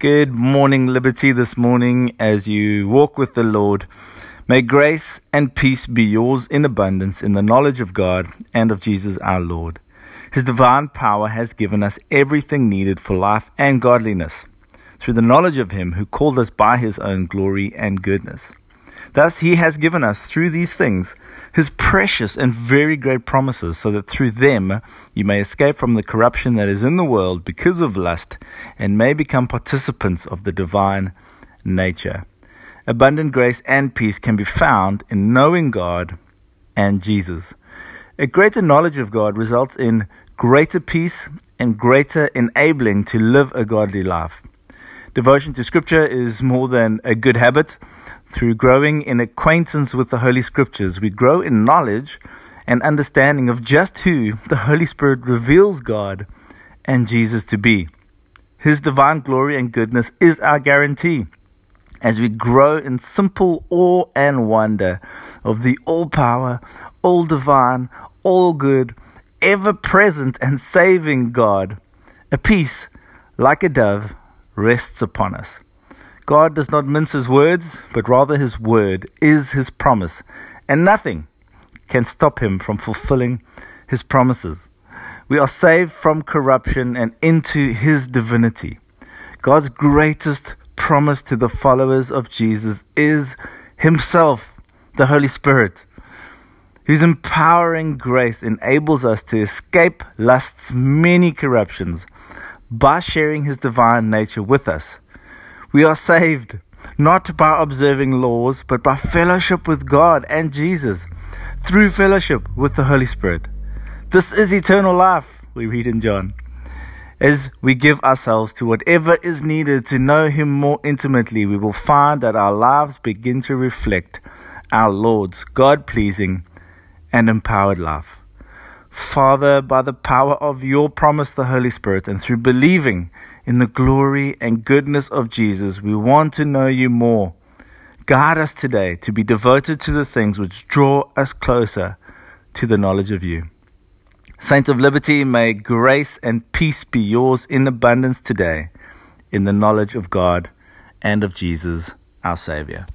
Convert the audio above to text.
Good morning, Liberty, this morning as you walk with the Lord. May grace and peace be yours in abundance in the knowledge of God and of Jesus our Lord. His divine power has given us everything needed for life and godliness through the knowledge of Him who called us by His own glory and goodness. Thus, he has given us through these things his precious and very great promises, so that through them you may escape from the corruption that is in the world because of lust, and may become participants of the divine nature. Abundant grace and peace can be found in knowing God and Jesus. A greater knowledge of God results in greater peace and greater enabling to live a godly life. Devotion to Scripture is more than a good habit. Through growing in acquaintance with the Holy Scriptures, we grow in knowledge and understanding of just who the Holy Spirit reveals God and Jesus to be. His divine glory and goodness is our guarantee as we grow in simple awe and wonder of the all power, all divine, all good, ever present and saving God. A peace like a dove rests upon us. God does not mince his words, but rather his word is his promise, and nothing can stop him from fulfilling his promises. We are saved from corruption and into his divinity. God's greatest promise to the followers of Jesus is himself, the Holy Spirit, whose empowering grace enables us to escape lust's many corruptions by sharing his divine nature with us. We are saved not by observing laws, but by fellowship with God and Jesus through fellowship with the Holy Spirit. This is eternal life, we read in John. As we give ourselves to whatever is needed to know Him more intimately, we will find that our lives begin to reflect our Lord's God pleasing and empowered life. Father, by the power of your promise, the Holy Spirit, and through believing in the glory and goodness of Jesus, we want to know you more. Guide us today to be devoted to the things which draw us closer to the knowledge of you. Saint of Liberty, may grace and peace be yours in abundance today in the knowledge of God and of Jesus, our Savior.